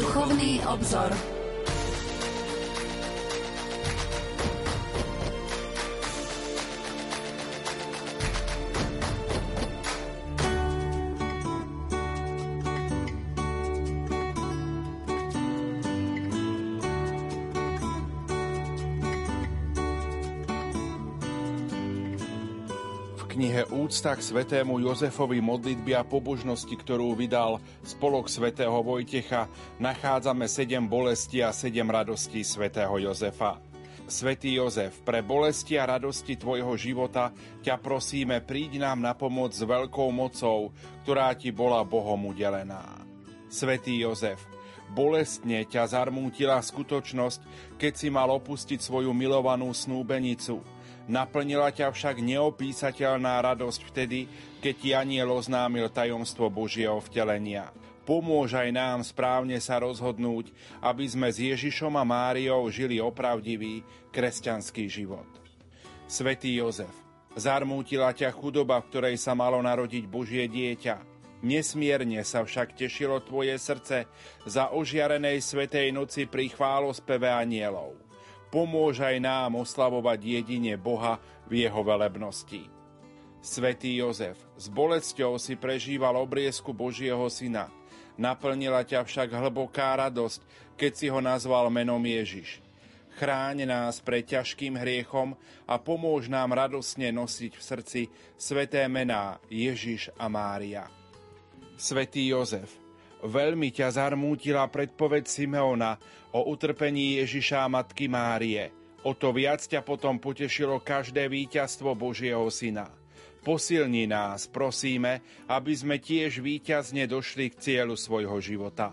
Duchovný obzor. Úcta k svetému Jozefovi modlitby a pobožnosti, ktorú vydal spolok svätého Vojtecha, nachádzame sedem bolesti a sedem radostí svätého Jozefa. Svetý Jozef, pre bolesti a radosti tvojho života ťa prosíme, príď nám na pomoc s veľkou mocou, ktorá ti bola Bohom udelená. Svetý Jozef, bolestne ťa zarmútila skutočnosť, keď si mal opustiť svoju milovanú snúbenicu – Naplnila ťa však neopísateľná radosť vtedy, keď ti aniel oznámil tajomstvo Božieho vtelenia. Pomôž aj nám správne sa rozhodnúť, aby sme s Ježišom a Máriou žili opravdivý kresťanský život. Svetý Jozef, zarmútila ťa chudoba, v ktorej sa malo narodiť Božie dieťa. Nesmierne sa však tešilo tvoje srdce za ožiarenej svetej noci pri chválospeve anielov pomôž aj nám oslavovať jedine Boha v jeho velebnosti. Svetý Jozef, s bolesťou si prežíval obriezku Božieho syna. Naplnila ťa však hlboká radosť, keď si ho nazval menom Ježiš. Chráň nás pred ťažkým hriechom a pomôž nám radosne nosiť v srdci sveté mená Ježiš a Mária. Svetý Jozef, veľmi ťa zarmútila predpoveď Simeona o utrpení Ježiša a Matky Márie. O to viac ťa potom potešilo každé víťazstvo Božieho Syna. Posilni nás, prosíme, aby sme tiež víťazne došli k cieľu svojho života.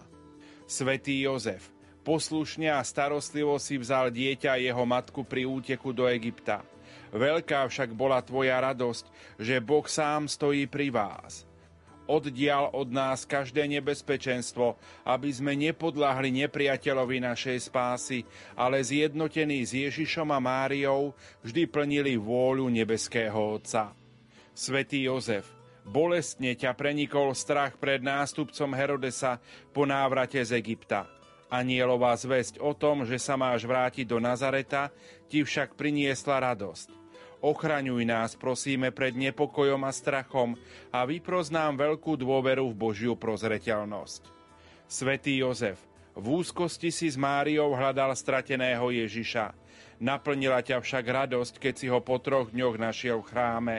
Svetý Jozef, poslušne a starostlivo si vzal dieťa a jeho matku pri úteku do Egypta. Veľká však bola tvoja radosť, že Boh sám stojí pri vás oddial od nás každé nebezpečenstvo, aby sme nepodľahli nepriateľovi našej spásy, ale zjednotení s Ježišom a Máriou vždy plnili vôľu nebeského Otca. Svetý Jozef, bolestne ťa prenikol strach pred nástupcom Herodesa po návrate z Egypta. Anielová zväzť o tom, že sa máš vrátiť do Nazareta, ti však priniesla radosť. Ochraňuj nás, prosíme, pred nepokojom a strachom a vypros nám veľkú dôveru v Božiu prozreteľnosť. Svetý Jozef, v úzkosti si s Máriou hľadal strateného Ježiša. Naplnila ťa však radosť, keď si ho po troch dňoch našiel v chráme.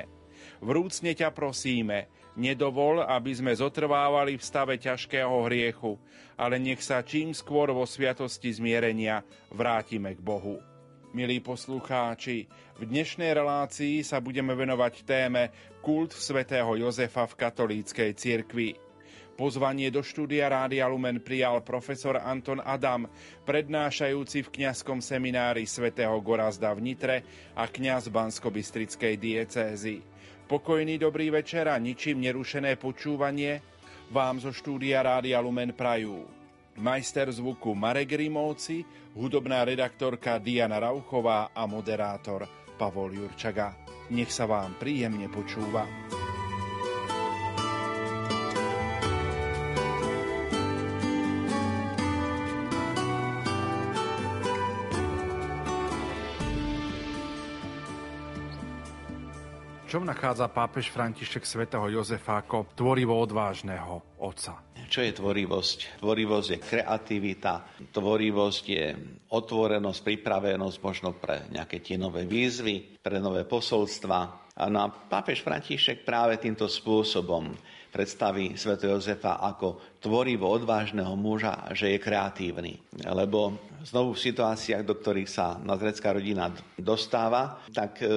Vrúcne ťa prosíme, nedovol, aby sme zotrvávali v stave ťažkého hriechu, ale nech sa čím skôr vo sviatosti zmierenia vrátime k Bohu. Milí poslucháči, v dnešnej relácii sa budeme venovať téme Kult svätého Jozefa v katolíckej cirkvi. Pozvanie do štúdia Rádia Lumen prijal profesor Anton Adam, prednášajúci v kňazskom seminári svätého Gorazda v Nitre a kňaz Bansko-Bystrickej diecézy. Pokojný dobrý večer a ničím nerušené počúvanie vám zo štúdia Rádia Lumen prajú majster zvuku Marek Rimovci, hudobná redaktorka Diana Rauchová a moderátor Pavol Jurčaga. Nech sa vám príjemne počúva. čom nachádza pápež František svätého Jozefa ako tvorivo odvážneho otca? Čo je tvorivosť? Tvorivosť je kreativita, tvorivosť je otvorenosť, pripravenosť možno pre nejaké tie nové výzvy, pre nové posolstva. A na pápež František práve týmto spôsobom predstaví sv. Jozefa ako tvorivo odvážneho muža, že je kreatívny. Lebo znovu v situáciách, do ktorých sa nazrecká rodina dostáva, tak e,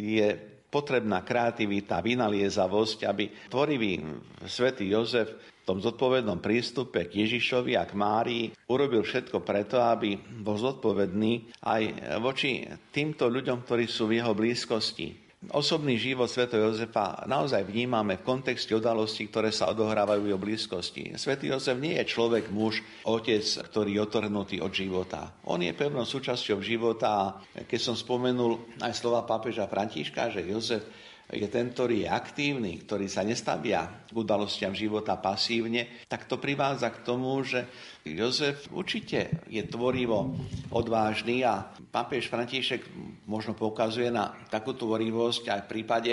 je potrebná kreativita, vynaliezavosť, aby tvorivý svätý Jozef tom zodpovednom prístupe k Ježišovi a k Márii urobil všetko preto, aby bol zodpovedný aj voči týmto ľuďom, ktorí sú v jeho blízkosti. Osobný život Sv. Jozefa naozaj vnímame v kontexte udalostí, ktoré sa odohrávajú v jeho blízkosti. Sv. Jozef nie je človek, muž, otec, ktorý je otrhnutý od života. On je pevnou súčasťou života a keď som spomenul aj slova pápeža Františka, že Jozef je ten, ktorý je aktívny, ktorý sa nestavia k udalostiam života pasívne, tak to privádza k tomu, že Jozef určite je tvorivo odvážny a pápež František možno poukazuje na takú tvorivosť aj v prípade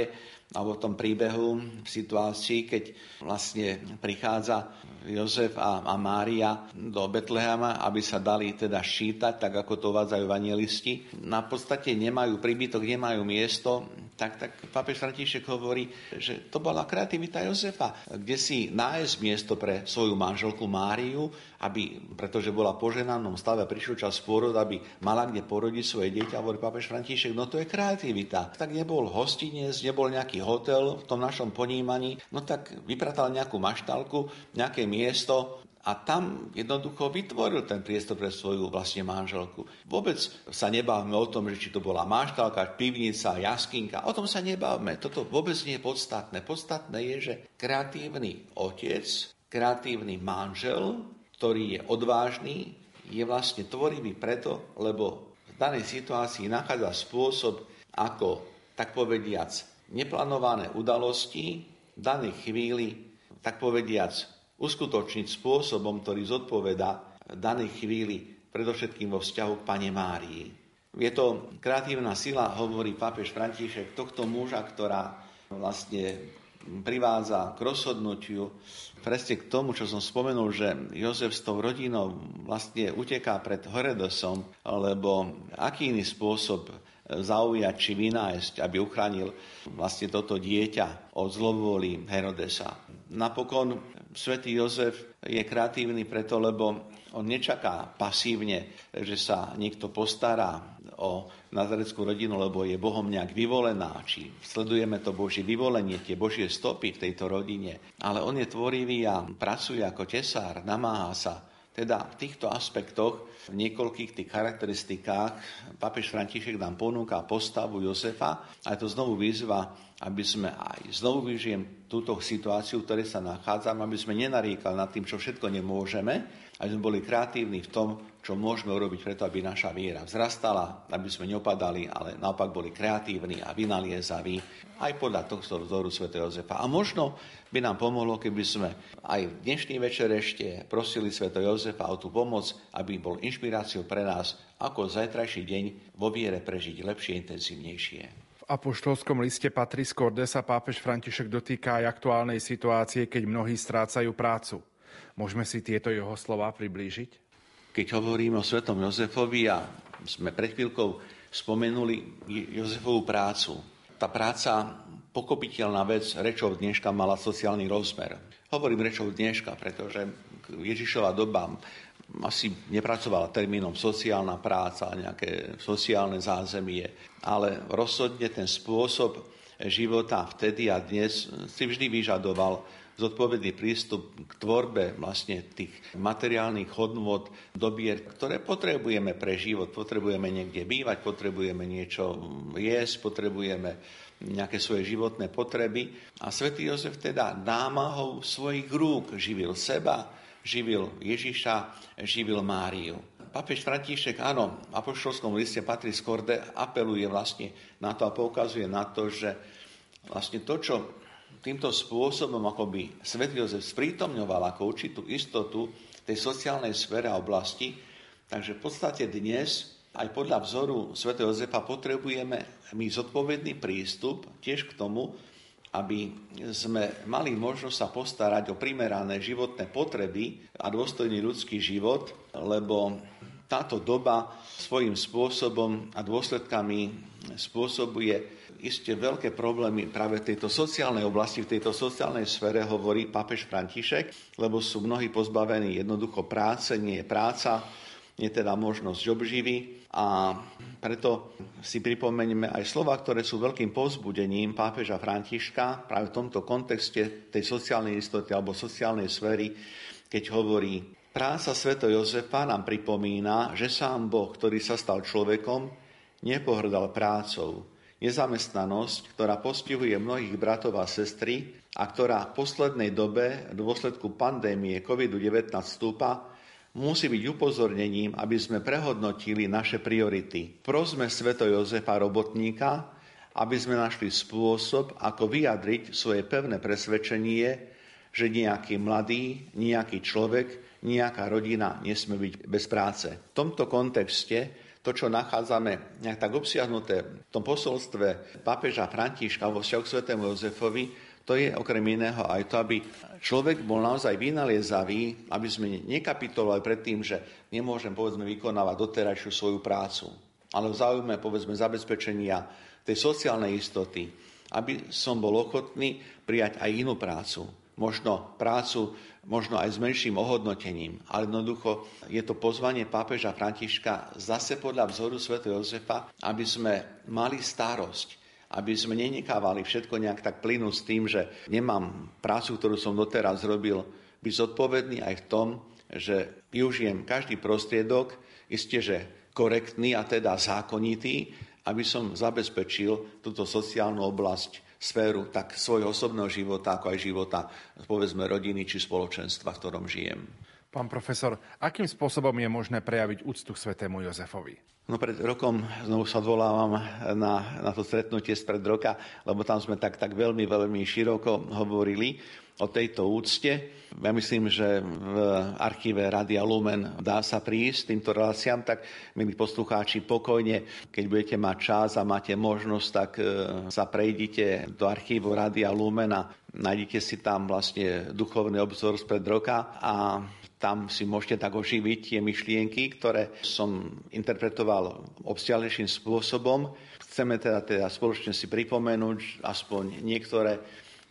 alebo v tom príbehu v situácii, keď vlastne prichádza Jozef a, a Mária do Betlehema, aby sa dali teda šítať, tak ako to uvádzajú evangelisti. Na podstate nemajú príbytok, nemajú miesto, tak, tak pápež František hovorí, že to bola kreativita Jozefa, kde si nájsť miesto pre svoju manželku Máriu, aby, pretože bola poženanom stave, prišiel čas pôrod, aby mala kde porodiť svoje dieťa, hovorí pápež František, no to je kreativita. Tak nebol hostinec, nebol nejaký hotel v tom našom ponímaní, no tak vypratal nejakú maštalku, nejaké miesto, a tam jednoducho vytvoril ten priestor pre svoju vlastne manželku. Vôbec sa nebavme o tom, že či to bola máštalka, pivnica, jaskinka. O tom sa nebavme. Toto vôbec nie je podstatné. Podstatné je, že kreatívny otec, kreatívny manžel, ktorý je odvážny, je vlastne tvorivý preto, lebo v danej situácii nachádza spôsob, ako, tak povediac, neplánované udalosti v danej chvíli, tak povediac, uskutočniť spôsobom, ktorý zodpoveda danej chvíli predovšetkým vo vzťahu k Pane Márii. Je to kreatívna sila, hovorí pápež František, tohto muža, ktorá vlastne privádza k rozhodnutiu, presne k tomu, čo som spomenul, že Jozef s tou rodinou vlastne uteká pred Herodesom, lebo aký iný spôsob zaujať či vynájsť, aby uchránil vlastne toto dieťa od zlovôli Herodesa. Napokon svätý Jozef je kreatívny preto, lebo on nečaká pasívne, že sa niekto postará o nazareckú rodinu, lebo je Bohom nejak vyvolená, či sledujeme to Božie vyvolenie, tie Božie stopy v tejto rodine. Ale on je tvorivý a pracuje ako tesár, namáha sa. Teda v týchto aspektoch v niekoľkých tých charakteristikách papež František nám ponúka postavu Jozefa a to znovu výzva, aby sme aj znovu vyžijem túto situáciu, v ktorej sa nachádzam, aby sme nenaríkali nad tým, čo všetko nemôžeme, aby sme boli kreatívni v tom, čo môžeme urobiť preto, aby naša viera vzrastala, aby sme neopadali, ale naopak boli kreatívni a vynaliezaví aj podľa tohto vzoru Sv. Jozefa. A možno by nám pomohlo, keby sme aj v dnešný večer ešte prosili Sv. Jozefa o tú pomoc, aby bol inšpiráciou pre nás, ako zajtrajší deň vo viere prežiť lepšie, intenzívnejšie. Apoštolskom liste Patris Corde sa pápež František dotýka aj aktuálnej situácie, keď mnohí strácajú prácu. Môžeme si tieto jeho slova priblížiť? Keď hovoríme o svetom Jozefovi a sme pred chvíľkou spomenuli Jozefovú prácu, tá práca, pokopiteľná vec, rečov dneška mala sociálny rozmer. Hovorím rečov dneška, pretože Ježišova doba asi nepracovala termínom sociálna práca, nejaké sociálne zázemie, ale rozhodne ten spôsob života vtedy a dnes si vždy vyžadoval zodpovedný prístup k tvorbe vlastne tých materiálnych hodnôt, dobier, ktoré potrebujeme pre život. Potrebujeme niekde bývať, potrebujeme niečo jesť, potrebujeme nejaké svoje životné potreby. A svätý Jozef teda námahou svojich rúk živil seba, živil Ježiša, živil Máriu. Papež František, áno, v apoštolskom liste Patris Corde apeluje vlastne na to a poukazuje na to, že vlastne to, čo týmto spôsobom akoby Svet Jozef sprítomňoval ako určitú istotu tej sociálnej sfére a oblasti. Takže v podstate dnes aj podľa vzoru Sv. Jozefa potrebujeme my zodpovedný prístup tiež k tomu, aby sme mali možnosť sa postarať o primerané životné potreby a dôstojný ľudský život, lebo táto doba svojím spôsobom a dôsledkami spôsobuje iste veľké problémy práve v tejto sociálnej oblasti, v tejto sociálnej sfére hovorí papež František, lebo sú mnohí pozbavení jednoducho práce, nie je práca, je teda možnosť obživy. A preto si pripomeňme aj slova, ktoré sú veľkým pozbudením pápeža Františka práve v tomto kontexte tej sociálnej istoty alebo sociálnej sféry, keď hovorí Práca Sveto Jozefa nám pripomína, že sám Boh, ktorý sa stal človekom, nepohrdal prácou, nezamestnanosť, ktorá postihuje mnohých bratov a sestry a ktorá v poslednej dobe v dôsledku pandémie COVID-19 stúpa, musí byť upozornením, aby sme prehodnotili naše priority. Prosme sveto Jozefa Robotníka, aby sme našli spôsob, ako vyjadriť svoje pevné presvedčenie, že nejaký mladý, nejaký človek, nejaká rodina nesmie byť bez práce. V tomto kontexte to, čo nachádzame nejak tak obsiahnuté v tom posolstve pápeža Františka vo vzťahu k svetému Jozefovi, to je okrem iného aj to, aby človek bol naozaj vynaliezavý, aby sme nekapitolovali pred tým, že nemôžem povedzme vykonávať doterajšiu svoju prácu. Ale v záujme povedzme zabezpečenia tej sociálnej istoty, aby som bol ochotný prijať aj inú prácu. Možno prácu, možno aj s menším ohodnotením. Ale jednoducho je to pozvanie pápeža Františka zase podľa vzoru svätého Jozefa, aby sme mali starosť aby sme nenekávali všetko nejak tak plynúť s tým, že nemám prácu, ktorú som doteraz robil, byť zodpovedný aj v tom, že využijem každý prostriedok, isté, že korektný a teda zákonitý, aby som zabezpečil túto sociálnu oblasť, sféru tak svojho osobného života, ako aj života, povedzme, rodiny či spoločenstva, v ktorom žijem. Pán profesor, akým spôsobom je možné prejaviť úctu k svetému Jozefovi? No pred rokom, znovu sa odvolávam na, na to stretnutie spred roka, lebo tam sme tak, tak veľmi, veľmi široko hovorili o tejto úcte. Ja myslím, že v archíve Radia Lumen dá sa prísť týmto reláciám, tak milí poslucháči, pokojne, keď budete mať čas a máte možnosť, tak e, sa prejdite do archívu Radia Lumen a nájdete si tam vlastne duchovný obzor spred roka a tam si môžete tak oživiť tie myšlienky, ktoré som interpretoval obstiaľnejším spôsobom. Chceme teda, teda spoločne si pripomenúť aspoň niektoré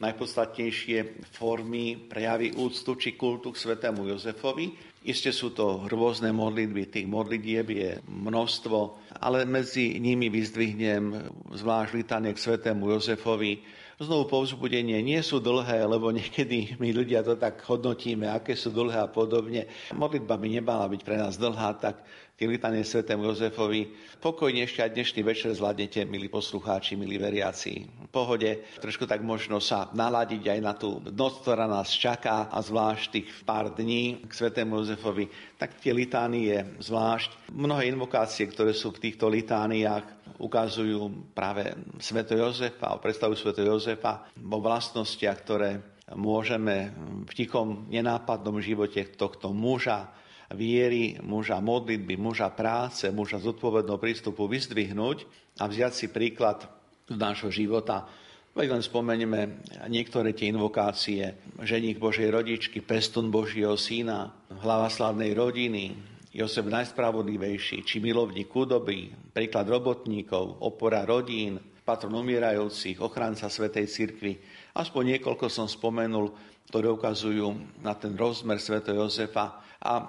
najpodstatnejšie formy prejavy úctu či kultu k svetému Jozefovi. Isté sú to rôzne modlitby, tých modlitieb je množstvo, ale medzi nimi vyzdvihnem zvlášť litanie k svetému Jozefovi, znovu povzbudenie nie sú dlhé, lebo niekedy my ľudia to tak hodnotíme, aké sú dlhé a podobne. Modlitba by nemala byť pre nás dlhá, tak tie litanie svetému Jozefovi. Pokojne ešte aj dnešný večer zvládnete, milí poslucháči, milí veriaci. V pohode, trošku tak možno sa naladiť aj na tú noc, ktorá nás čaká a zvlášť tých pár dní k svetému Jozefovi, tak tie litánie zvlášť. Mnohé invokácie, ktoré sú v týchto litániách, ukazujú práve Sveto Jozefa, predstavu Sveto Jozefa vo vlastnostiach, ktoré môžeme v tichom, nenápadnom živote tohto muža viery, muža modlitby, muža práce, muža zodpovedného prístupu vyzdvihnúť a vziať si príklad z nášho života. Veď len spomenieme niektoré tie invokácie. Ženík Božej rodičky, pestun Božieho syna, hlava slavnej rodiny, Josef najspravodlivejší, či milovník chudoby, príklad robotníkov, opora rodín, patron umierajúcich, ochranca Svetej Cirkvi. Aspoň niekoľko som spomenul, ktoré ukazujú na ten rozmer Sv. Jozefa. A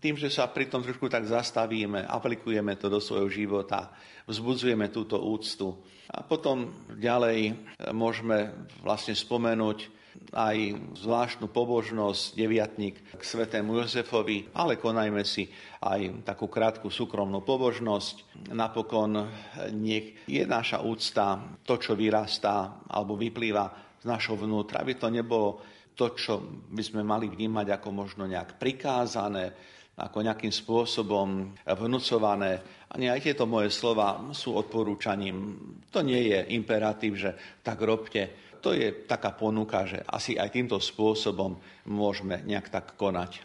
tým, že sa pri tom trošku tak zastavíme, aplikujeme to do svojho života, vzbudzujeme túto úctu. A potom ďalej môžeme vlastne spomenúť aj zvláštnu pobožnosť deviatník k svetému Jozefovi, ale konajme si aj takú krátku súkromnú pobožnosť. Napokon nech je naša úcta to, čo vyrastá alebo vyplýva z našho vnútra, aby to nebolo to, čo by sme mali vnímať ako možno nejak prikázané, ako nejakým spôsobom vnúcované. A nie aj tieto moje slova sú odporúčaním. To nie je imperatív, že tak robte to je taká ponuka, že asi aj týmto spôsobom môžeme nejak tak konať.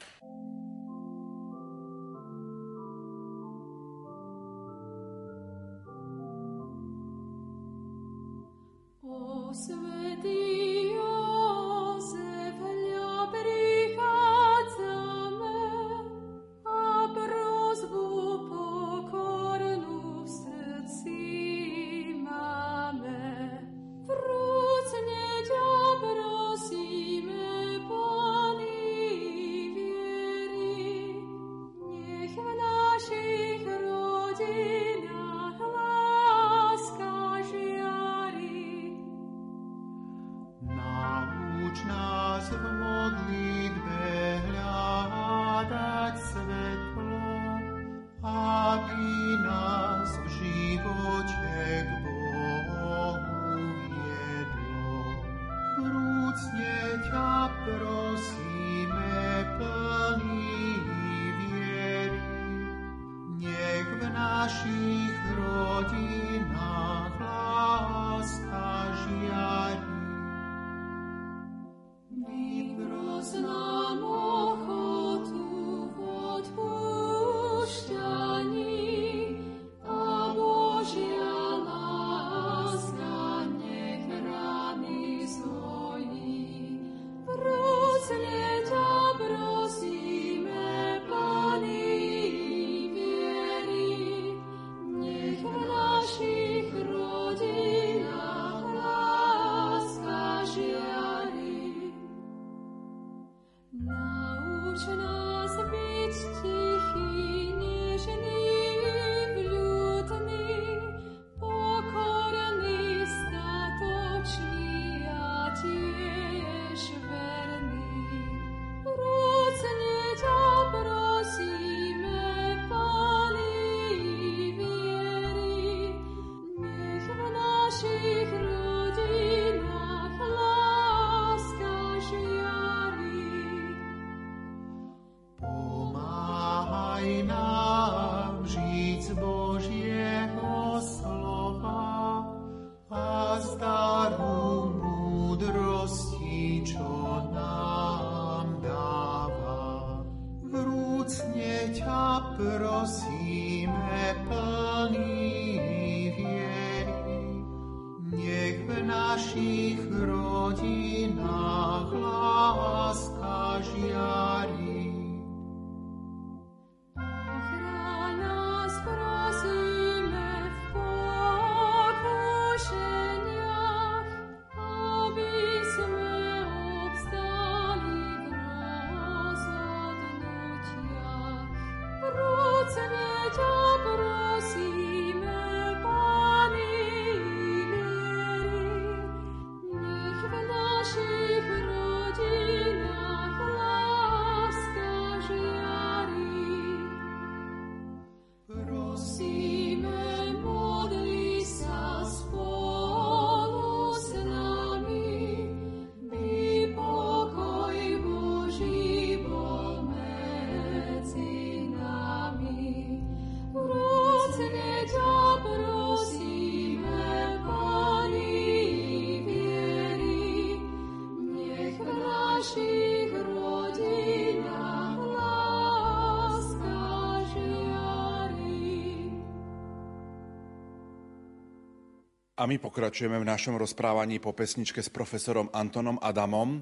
A my pokračujeme v našom rozprávaní po pesničke s profesorom Antonom Adamom.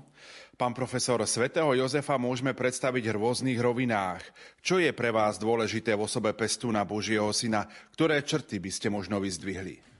Pán profesor, svätého Jozefa môžeme predstaviť v rôznych rovinách. Čo je pre vás dôležité v osobe pestúna Božieho syna? Ktoré črty by ste možno vyzdvihli?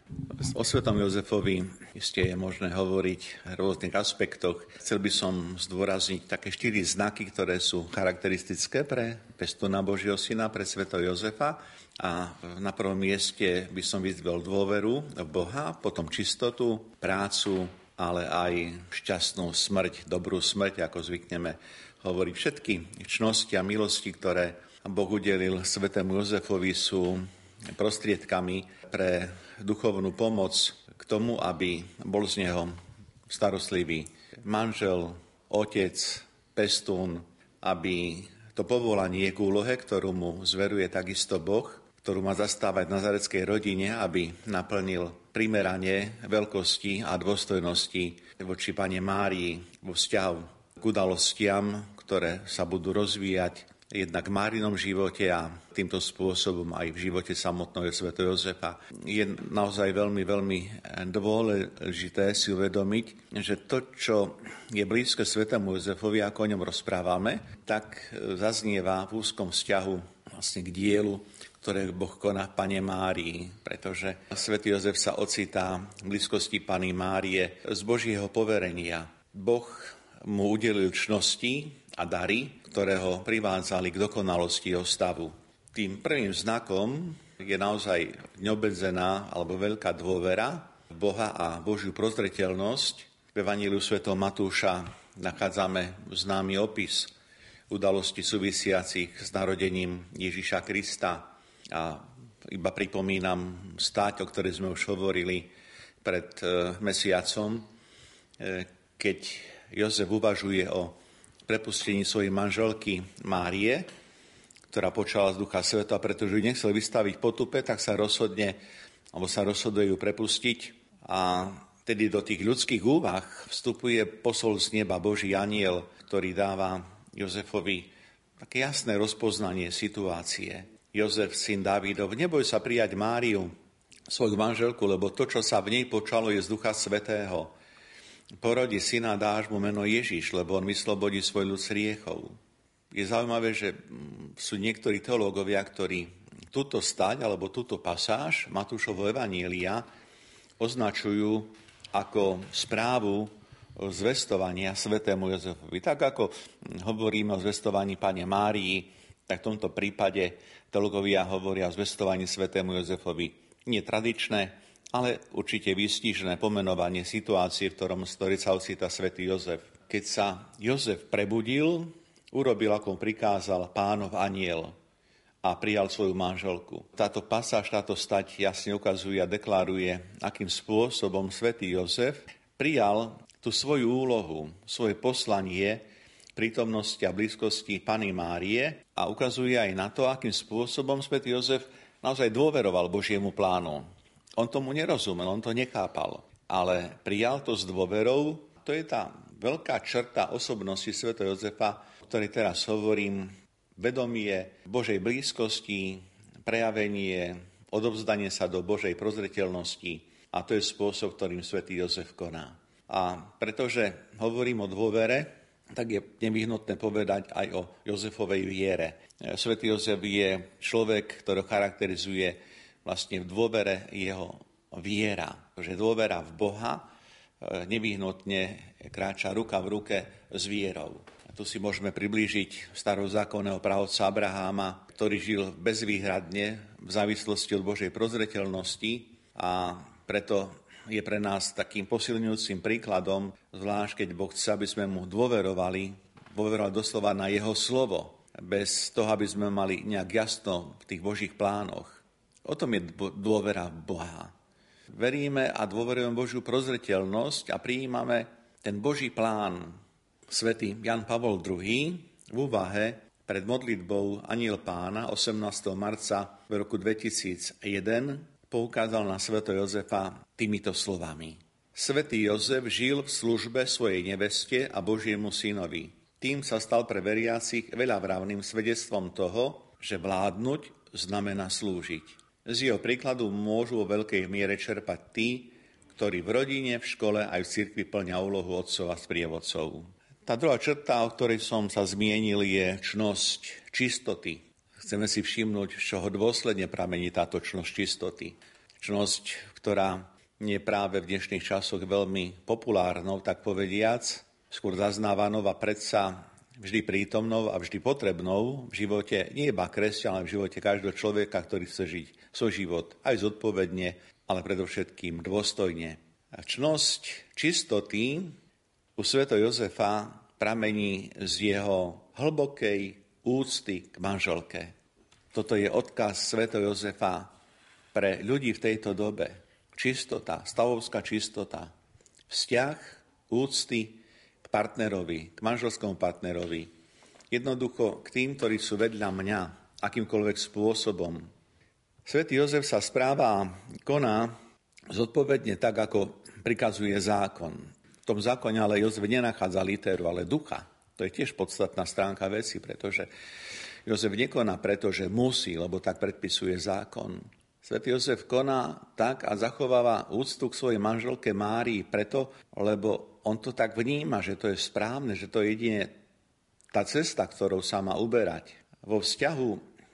O svetom Jozefovi iste je možné hovoriť v rôznych aspektoch. Chcel by som zdôrazniť také štyri znaky, ktoré sú charakteristické pre pestúna Božieho syna, pre svetého Jozefa. A na prvom mieste by som vyzdvel dôveru v Boha, potom čistotu, prácu, ale aj šťastnú smrť, dobrú smrť, ako zvykneme hovoriť. Všetky čnosti a milosti, ktoré Boh udelil svetému Jozefovi, sú prostriedkami pre duchovnú pomoc k tomu, aby bol z neho starostlivý manžel, otec, pestún, aby to povolanie k úlohe, ktorú mu zveruje takisto Boh, ktorú má zastávať v nazareckej rodine, aby naplnil primeranie veľkosti a dôstojnosti voči Pane Márii vo vzťahu k udalostiam, ktoré sa budú rozvíjať jednak v Márinom živote a týmto spôsobom aj v živote samotného Sv. Jozefa. Je naozaj veľmi, veľmi dôležité si uvedomiť, že to, čo je blízke svetému Jozefovi, ako o ňom rozprávame, tak zaznieva v úzkom vzťahu vlastne k dielu ktoré Boh koná v Pane Márii, pretože svätý Jozef sa ocitá v blízkosti Pany Márie z Božieho poverenia. Boh mu udelil čnosti a dary, ktoré ho privádzali k dokonalosti jeho stavu. Tým prvým znakom je naozaj neobedzená alebo veľká dôvera Boha a Božiu prozreteľnosť. V Evaníliu Sv. Matúša nachádzame známy opis udalosti súvisiacich s narodením Ježiša Krista. A iba pripomínam stáť, o ktorej sme už hovorili pred e, mesiacom, e, keď Jozef uvažuje o prepustení svojej manželky Márie, ktorá počala z Ducha Sveta, pretože ju nechcel vystaviť potupe, tak sa rozhodne, alebo sa rozhoduje ju prepustiť a tedy do tých ľudských úvah vstupuje posol z neba Boží aniel, ktorý dáva Jozefovi také jasné rozpoznanie situácie. Jozef, syn Dávidov, neboj sa prijať Máriu, svoju manželku, lebo to, čo sa v nej počalo, je z Ducha Svetého. Porodí syna, dáš mu meno Ježiš, lebo on vyslobodí svoj ľud z riechov. Je zaujímavé, že mm, sú niektorí teológovia, ktorí túto stať alebo túto pasáž Matúšovo Evanília označujú ako správu zvestovania svetému Jozefovi. Tak ako hovoríme o zvestovaní Pane Márii, tak v tomto prípade teologovia hovoria o zvestovaní svetému Jozefovi. Nie tradičné, ale určite výstižné pomenovanie situácie, v ktorom storí sa ocita svätý Jozef. Keď sa Jozef prebudil, urobil, ako prikázal pánov aniel a prijal svoju manželku. Táto pasáž, táto stať jasne ukazuje a deklaruje, akým spôsobom svätý Jozef prijal tú svoju úlohu, svoje poslanie prítomnosti a blízkosti Pany Márie a ukazuje aj na to, akým spôsobom svätý Jozef naozaj dôveroval Božiemu plánu. On tomu nerozumel, on to nechápal, ale prijal to s dôverou. To je tá veľká črta osobnosti svätého Jozefa, o ktorej teraz hovorím, vedomie Božej blízkosti, prejavenie, odovzdanie sa do Božej prozreteľnosti a to je spôsob, ktorým svätý Jozef koná. A pretože hovorím o dôvere, tak je nevyhnutné povedať aj o Jozefovej viere. Svetý Jozef je človek, ktorý charakterizuje vlastne v dôvere jeho viera. Že dôvera v Boha e, nevyhnutne kráča ruka v ruke s vierou. Tu si môžeme priblížiť starozákonného pravca Abraháma, ktorý žil bezvýhradne v závislosti od Božej prozreteľnosti a preto je pre nás takým posilňujúcim príkladom, zvlášť keď Boh chce, aby sme mu dôverovali, dôverovali doslova na jeho slovo, bez toho, aby sme mali nejak jasno v tých Božích plánoch. O tom je dôvera v Boha. Veríme a dôverujeme Božiu prozreteľnosť a prijímame ten Boží plán, Svetý Jan Pavol II v úvahe pred modlitbou Aniel pána 18. marca v roku 2001 poukázal na sveto Jozefa týmito slovami. Svetý Jozef žil v službe svojej neveste a Božiemu synovi. Tým sa stal pre veriacich veľavravným svedectvom toho, že vládnuť znamená slúžiť. Z jeho príkladu môžu vo veľkej miere čerpať tí, ktorí v rodine, v škole aj v cirkvi plňa úlohu otcov a sprievodcov. Tá druhá črta, o ktorej som sa zmienil, je čnosť čistoty. Chceme si všimnúť, z čoho dôsledne pramení táto čnosť čistoty. Čnosť, ktorá nie je práve v dnešných časoch veľmi populárnou, tak povediac, skôr zaznávanou a predsa vždy prítomnou a vždy potrebnou v živote nie iba kresťan, ale v živote každého človeka, ktorý chce žiť svoj život aj zodpovedne, ale predovšetkým dôstojne. A čnosť čistoty u sveto Jozefa pramení z jeho hlbokej úcty k manželke. Toto je odkaz sveto Jozefa pre ľudí v tejto dobe. Čistota, stavovská čistota, vzťah úcty partnerovi, k manželskému partnerovi. Jednoducho k tým, ktorí sú vedľa mňa, akýmkoľvek spôsobom. Svetý Jozef sa správa koná zodpovedne tak, ako prikazuje zákon. V tom zákone ale Jozef nenachádza literu, ale ducha. To je tiež podstatná stránka veci, pretože Jozef nekoná preto, že musí, lebo tak predpisuje zákon. Svetý Jozef koná tak a zachováva úctu k svojej manželke Márii preto, lebo on to tak vníma, že to je správne, že to je jedine tá cesta, ktorou sa má uberať. Vo vzťahu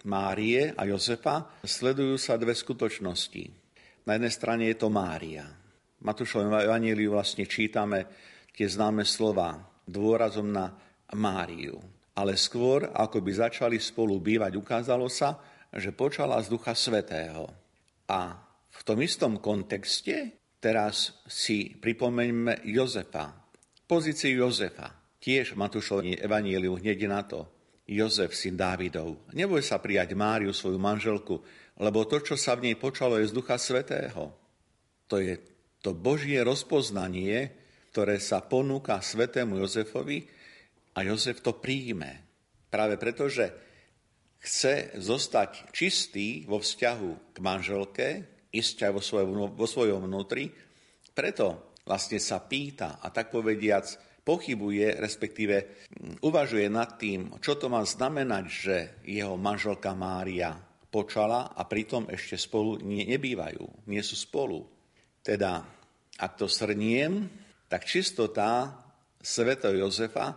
Márie a Jozefa sledujú sa dve skutočnosti. Na jednej strane je to Mária. Matúšovom evaníliu vlastne čítame tie známe slova dôrazom na Máriu. Ale skôr, ako by začali spolu bývať, ukázalo sa, že počala z Ducha Svetého. A v tom istom kontexte teraz si pripomeňme Jozefa, pozíciu Jozefa. Tiež Matúšovom evaníliu hneď na to. Jozef, syn Dávidov, neboj sa prijať Máriu, svoju manželku, lebo to, čo sa v nej počalo, je z Ducha Svetého. To je to Božie rozpoznanie, ktoré sa ponúka svetému Jozefovi a Jozef to príjme. Práve preto, že chce zostať čistý vo vzťahu k manželke, ísť aj vo svojom, vo svojom vnútri, preto vlastne sa pýta a tak povediac pochybuje, respektíve uvažuje nad tým, čo to má znamenať, že jeho manželka Mária počala a pritom ešte spolu nebývajú, nie sú spolu. Teda, ak to srniem, tak čistota sveto Jozefa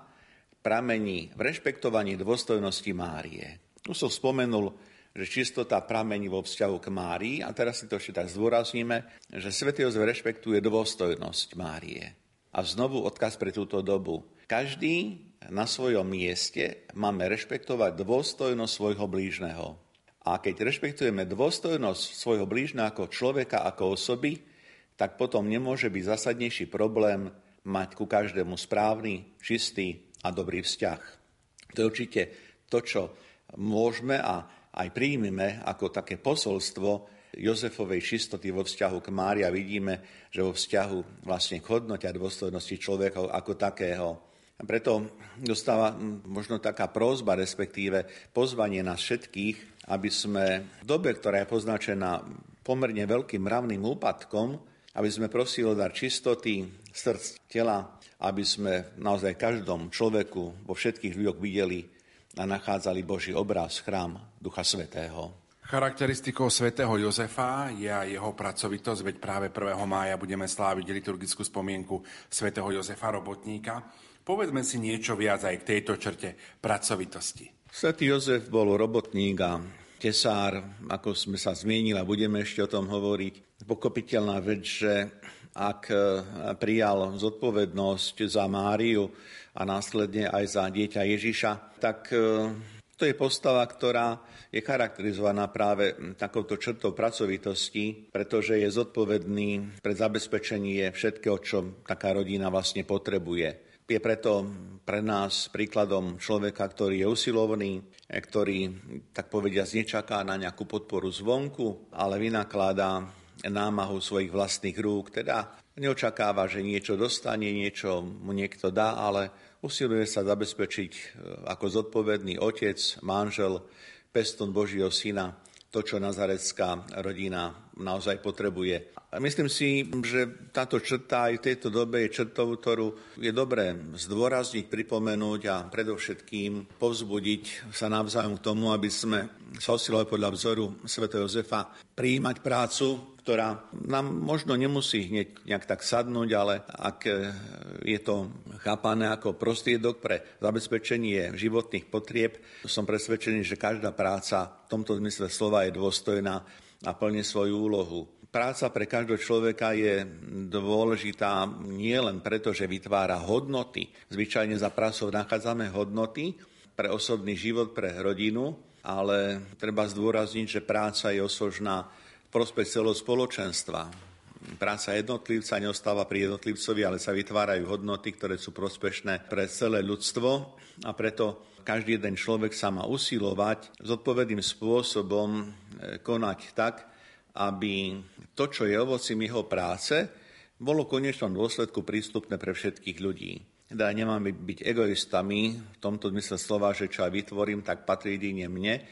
pramení v rešpektovaní dôstojnosti Márie. Tu som spomenul, že čistota pramení vo vzťahu k Márii a teraz si to ešte tak zdôrazníme, že svätý Jozef rešpektuje dôstojnosť Márie. A znovu odkaz pre túto dobu. Každý na svojom mieste máme rešpektovať dôstojnosť svojho blížneho. A keď rešpektujeme dôstojnosť svojho blížneho ako človeka, ako osoby, tak potom nemôže byť zásadnejší problém mať ku každému správny, čistý a dobrý vzťah. To je určite to, čo môžeme a aj príjmeme ako také posolstvo Jozefovej čistoty vo vzťahu k Mária. Vidíme, že vo vzťahu vlastne k hodnote a dôstojnosti človeka ako takého a preto dostáva možno taká prozba, respektíve pozvanie nás všetkých, aby sme v dobe, ktorá je poznačená pomerne veľkým mravným úpadkom, aby sme prosili o dar čistoty srdc, tela, aby sme naozaj každom človeku, vo všetkých ľuďoch videli a nachádzali Boží obraz, chrám Ducha Svetého. Charakteristikou svätého Jozefa je aj jeho pracovitosť, veď práve 1. mája budeme sláviť liturgickú spomienku svätého Jozefa Robotníka. Povedzme si niečo viac aj k tejto črte pracovitosti. Svetý Jozef bol robotník a tesár, ako sme sa zmienili a budeme ešte o tom hovoriť. Pokopiteľná vec, že ak e, prijal zodpovednosť za Máriu a následne aj za dieťa Ježiša, tak e, to je postava, ktorá je charakterizovaná práve takouto črtou pracovitosti, pretože je zodpovedný pre zabezpečenie všetkého, čo taká rodina vlastne potrebuje. Je preto pre nás príkladom človeka, ktorý je usilovný, ktorý, tak povedia, nečaká na nejakú podporu zvonku, ale vynakladá námahu svojich vlastných rúk, teda neočakáva, že niečo dostane, niečo mu niekto dá, ale usiluje sa zabezpečiť e, ako zodpovedný otec, manžel, pestun Božieho syna, to, čo nazarecká rodina naozaj potrebuje. Myslím si, že táto črta aj v tejto dobe je črtou, ktorú je dobré zdôrazniť, pripomenúť a predovšetkým povzbudiť sa navzájom k tomu, aby sme sa osilovali podľa vzoru Sv. Jozefa prijímať prácu, ktorá nám možno nemusí hneď nejak tak sadnúť, ale ak je to chápané ako prostriedok pre zabezpečenie životných potrieb, som presvedčený, že každá práca v tomto zmysle slova je dôstojná a plne svoju úlohu. Práca pre každého človeka je dôležitá nie len preto, že vytvára hodnoty. Zvyčajne za prácou nachádzame hodnoty pre osobný život, pre rodinu, ale treba zdôrazniť, že práca je osožná prospech celého spoločenstva. Práca jednotlivca neostáva pri jednotlivcovi, ale sa vytvárajú hodnoty, ktoré sú prospešné pre celé ľudstvo a preto každý jeden človek sa má usilovať zodpovedným spôsobom eh, konať tak, aby to, čo je ovocím jeho práce, bolo v konečnom dôsledku prístupné pre všetkých ľudí. Teda nemáme byť egoistami v tomto zmysle slova, že čo ja vytvorím, tak patrí jedine mne,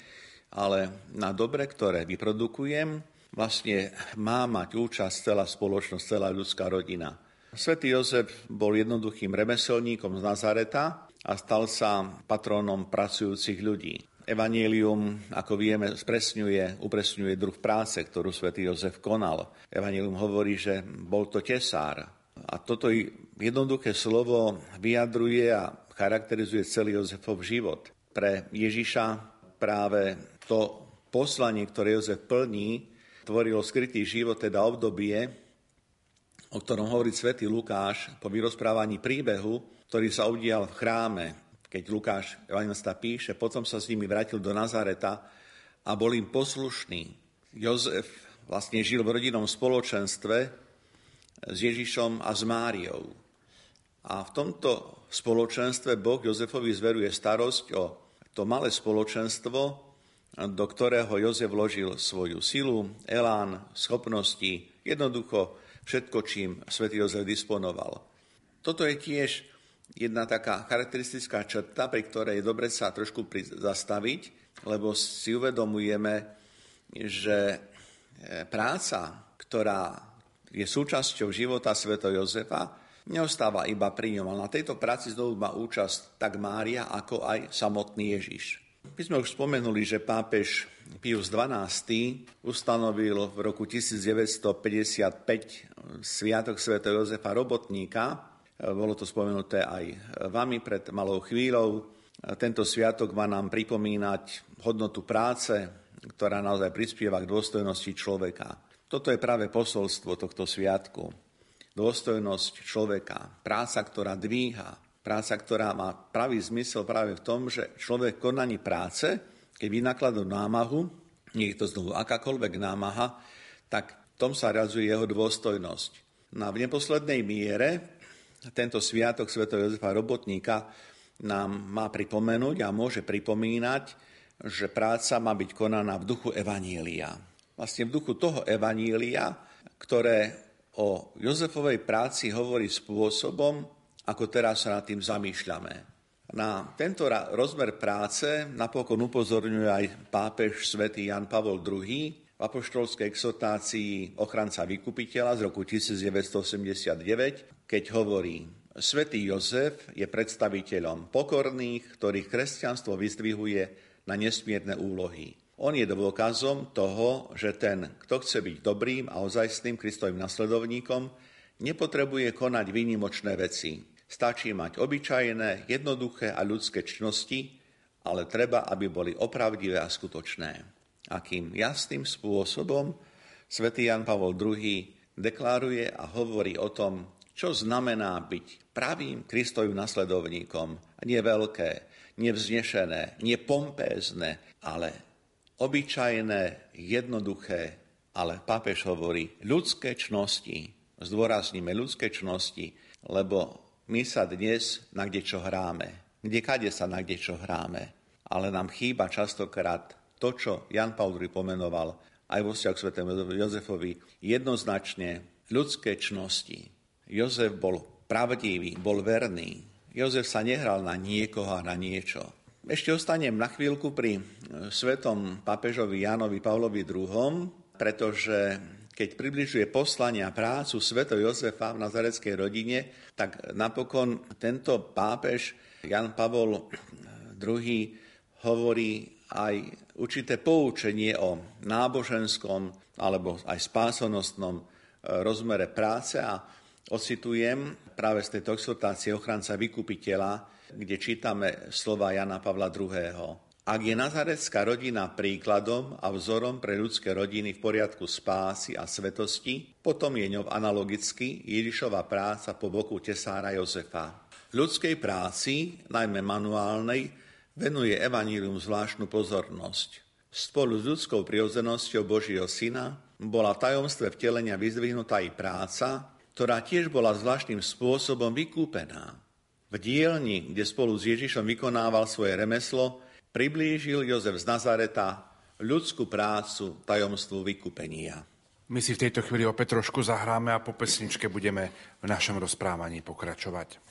ale na dobre, ktoré vyprodukujem, vlastne má mať účasť celá spoločnosť, celá ľudská rodina. Svetý Jozef bol jednoduchým remeselníkom z Nazareta a stal sa patrónom pracujúcich ľudí. Evangelium, ako vieme, spresňuje, upresňuje druh práce, ktorú svätý Jozef konal. Evangelium hovorí, že bol to tesár. A toto jednoduché slovo vyjadruje a charakterizuje celý Jozefov život. Pre Ježiša práve to poslanie, ktoré Jozef plní, tvorilo skrytý život, teda obdobie, o ktorom hovorí svätý Lukáš po vyrozprávaní príbehu, ktorý sa udial v chráme keď Lukáš evangelista píše, potom sa s nimi vrátil do Nazareta a bol im poslušný. Jozef vlastne žil v rodinnom spoločenstve s Ježišom a s Máriou. A v tomto spoločenstve Boh Jozefovi zveruje starosť o to malé spoločenstvo, do ktorého Jozef vložil svoju silu, elán, schopnosti, jednoducho všetko, čím svätý Jozef disponoval. Toto je tiež jedna taká charakteristická črta, pri ktorej je dobre sa trošku zastaviť, lebo si uvedomujeme, že e, práca, ktorá je súčasťou života Sveto Jozefa, neostáva iba pri ňom, ale na tejto práci znovu má účasť tak Mária, ako aj samotný Ježiš. My sme už spomenuli, že pápež Pius XII ustanovil v roku 1955 Sviatok Sv. Jozefa Robotníka, bolo to spomenuté aj vami pred malou chvíľou. Tento sviatok má nám pripomínať hodnotu práce, ktorá naozaj prispieva k dôstojnosti človeka. Toto je práve posolstvo tohto sviatku. dôstojnosť človeka. Práca, ktorá dvíha, práca, ktorá má pravý zmysel práve v tom, že človek konaní práce, keď vynakladá námahu, nie je to znovu akákoľvek námaha, tak v tom sa razuje jeho dôstojnosť. No a v neposlednej miere tento sviatok Sv. Jozefa Robotníka nám má pripomenúť a môže pripomínať, že práca má byť konaná v duchu Evanília. Vlastne v duchu toho Evanília, ktoré o Jozefovej práci hovorí spôsobom, ako teraz sa nad tým zamýšľame. Na tento rozmer práce napokon upozorňuje aj pápež svätý Jan Pavol II v apoštolskej exotácii ochranca vykupiteľa z roku 1989, keď hovorí Svetý Jozef je predstaviteľom pokorných, ktorých kresťanstvo vyzdvihuje na nesmierne úlohy. On je dôkazom toho, že ten, kto chce byť dobrým a ozajstným Kristovým nasledovníkom, nepotrebuje konať výnimočné veci. Stačí mať obyčajné, jednoduché a ľudské čnosti, ale treba, aby boli opravdivé a skutočné. Akým jasným spôsobom svätý Jan Pavol II deklaruje a hovorí o tom, čo znamená byť pravým Kristovým nasledovníkom. Nie veľké, nevznešené, nepompézne, ale obyčajné, jednoduché, ale pápež hovorí ľudské čnosti, zdôrazníme ľudské čnosti, lebo my sa dnes na kde čo hráme, kde kade sa na kde čo hráme, ale nám chýba častokrát to, čo Jan Paul pomenoval aj vo vzťahu k svetému Jozefovi, jednoznačne ľudské čnosti. Jozef bol pravdivý, bol verný, Jozef sa nehral na niekoho a na niečo. Ešte ostanem na chvíľku pri e, svetom pápežovi Jánovi Pavlovi II, pretože keď približuje poslania prácu sveto Jozefa v nazareckej rodine, tak napokon tento pápež Jan Pavol II hovorí aj určité poučenie o náboženskom alebo aj spásonostnom e, rozmere práce a ocitujem práve z tejto exhortácie ochranca vykupiteľa, kde čítame slova Jana Pavla II. Ak je nazarecká rodina príkladom a vzorom pre ľudské rodiny v poriadku spásy a svetosti, potom je ňou analogicky Ježišova práca po boku tesára Jozefa. Ľudskej práci, najmä manuálnej, venuje Evanílium zvláštnu pozornosť. Spolu s ľudskou prirodzenosťou Božieho Syna bola tajomstve vtelenia vyzdvihnutá i práca, ktorá tiež bola zvláštnym spôsobom vykúpená. V dielni, kde spolu s Ježišom vykonával svoje remeslo, priblížil Jozef z Nazareta ľudskú prácu tajomstvu vykúpenia. My si v tejto chvíli opäť trošku zahráme a po pesničke budeme v našom rozprávaní pokračovať.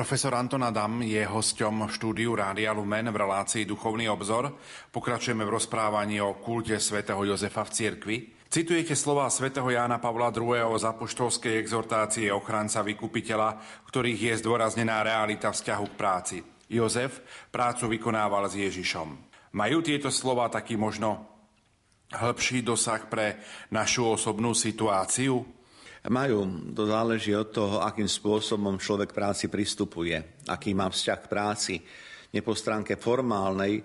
Profesor Anton Adam je hosťom štúdiu Rádia Lumen v relácii Duchovný obzor. Pokračujeme v rozprávaní o kulte svätého Jozefa v cirkvi. Citujete slova svätého Jána Pavla II. z apoštolskej exhortácie ochranca vykupiteľa, ktorých je zdôraznená realita vzťahu k práci. Jozef prácu vykonával s Ježišom. Majú tieto slova taký možno hĺbší dosah pre našu osobnú situáciu? Majú, to záleží od toho, akým spôsobom človek práci pristupuje, aký má vzťah k práci. Nie po stránke formálnej,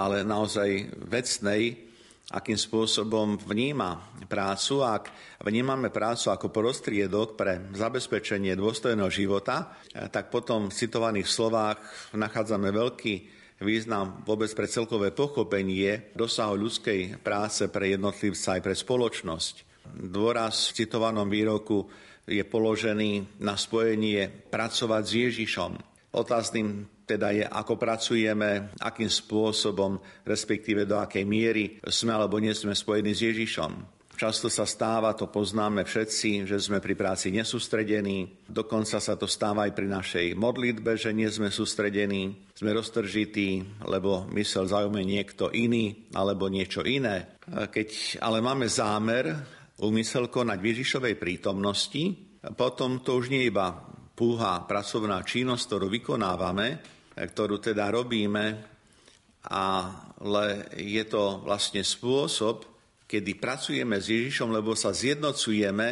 ale naozaj vecnej, akým spôsobom vníma prácu. Ak vnímame prácu ako prostriedok pre zabezpečenie dôstojného života, tak potom v citovaných slovách nachádzame veľký význam vôbec pre celkové pochopenie dosahu ľudskej práce pre jednotlivca aj pre spoločnosť. Dôraz v citovanom výroku je položený na spojenie pracovať s Ježišom. Otáznym teda je, ako pracujeme, akým spôsobom, respektíve do akej miery sme alebo nie sme spojení s Ježišom. Často sa stáva, to poznáme všetci, že sme pri práci nesústredení. Dokonca sa to stáva aj pri našej modlitbe, že nie sme sústredení, sme roztržití, lebo mysel zaujme niekto iný alebo niečo iné. Keď ale máme zámer, úmysel konať v Ježišovej prítomnosti, potom to už nie je iba púha pracovná činnosť, ktorú vykonávame, ktorú teda robíme, ale je to vlastne spôsob, kedy pracujeme s Ježišom, lebo sa zjednocujeme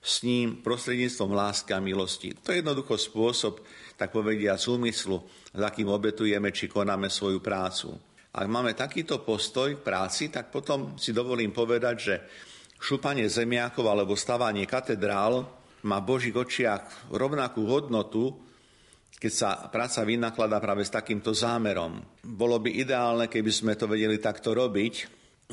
s ním prostredníctvom lásky a milosti. To je jednoducho spôsob, tak povedia, z úmyslu, s akým obetujeme či konáme svoju prácu. Ak máme takýto postoj k práci, tak potom si dovolím povedať, že šupanie zemiakov alebo stavanie katedrál má v Božích očiach rovnakú hodnotu, keď sa práca vynakladá práve s takýmto zámerom. Bolo by ideálne, keby sme to vedeli takto robiť.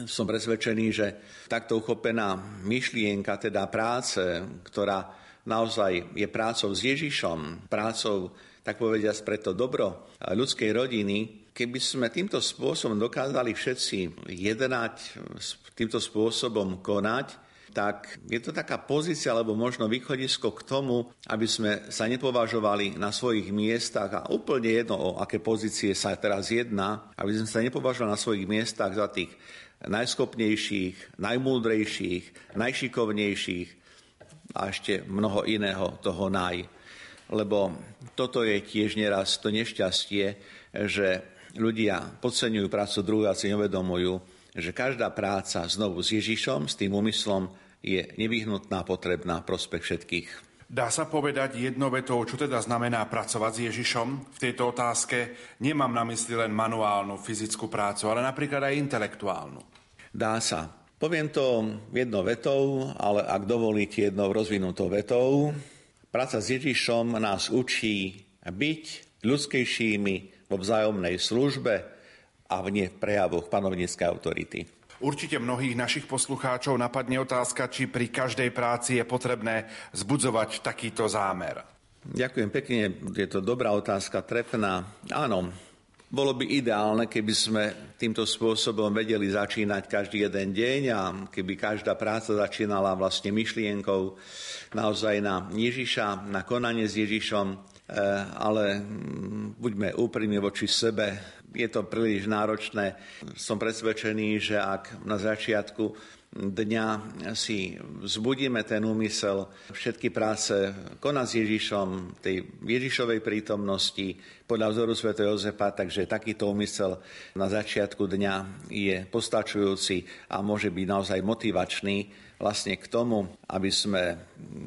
Som presvedčený, že takto uchopená myšlienka, teda práce, ktorá naozaj je prácou s Ježišom, prácou, tak povediať, pre to dobro ľudskej rodiny, keby sme týmto spôsobom dokázali všetci jednať, týmto spôsobom konať, tak je to taká pozícia alebo možno východisko k tomu, aby sme sa nepovažovali na svojich miestach a úplne jedno, o aké pozície sa teraz jedná, aby sme sa nepovažovali na svojich miestach za tých najskopnejších, najmúdrejších, najšikovnejších a ešte mnoho iného toho naj. Lebo toto je tiež neraz to nešťastie, že ľudia podceňujú prácu druhého a si neuvedomujú, že každá práca znovu s Ježišom, s tým úmyslom, je nevyhnutná, potrebná prospech všetkých. Dá sa povedať jedno vetou, čo teda znamená pracovať s Ježišom? V tejto otázke nemám na mysli len manuálnu fyzickú prácu, ale napríklad aj intelektuálnu. Dá sa. Poviem to jednou vetou, ale ak dovolíte jednou rozvinutou vetou, práca s Ježišom nás učí byť ľudskejšími vo vzájomnej službe a v prejavoch panovníckej autority. Určite mnohých našich poslucháčov napadne otázka, či pri každej práci je potrebné zbudzovať takýto zámer. Ďakujem pekne, je to dobrá otázka, trefná. Áno, bolo by ideálne, keby sme týmto spôsobom vedeli začínať každý jeden deň a keby každá práca začínala vlastne myšlienkou naozaj na Ježiša, na konanie s Ježišom, ale mm, buďme úprimní voči sebe, je to príliš náročné. Som presvedčený, že ak na začiatku dňa si vzbudíme ten úmysel všetky práce konať s Ježišom, tej Ježišovej prítomnosti podľa vzoru Sv. Jozefa, takže takýto úmysel na začiatku dňa je postačujúci a môže byť naozaj motivačný vlastne k tomu, aby sme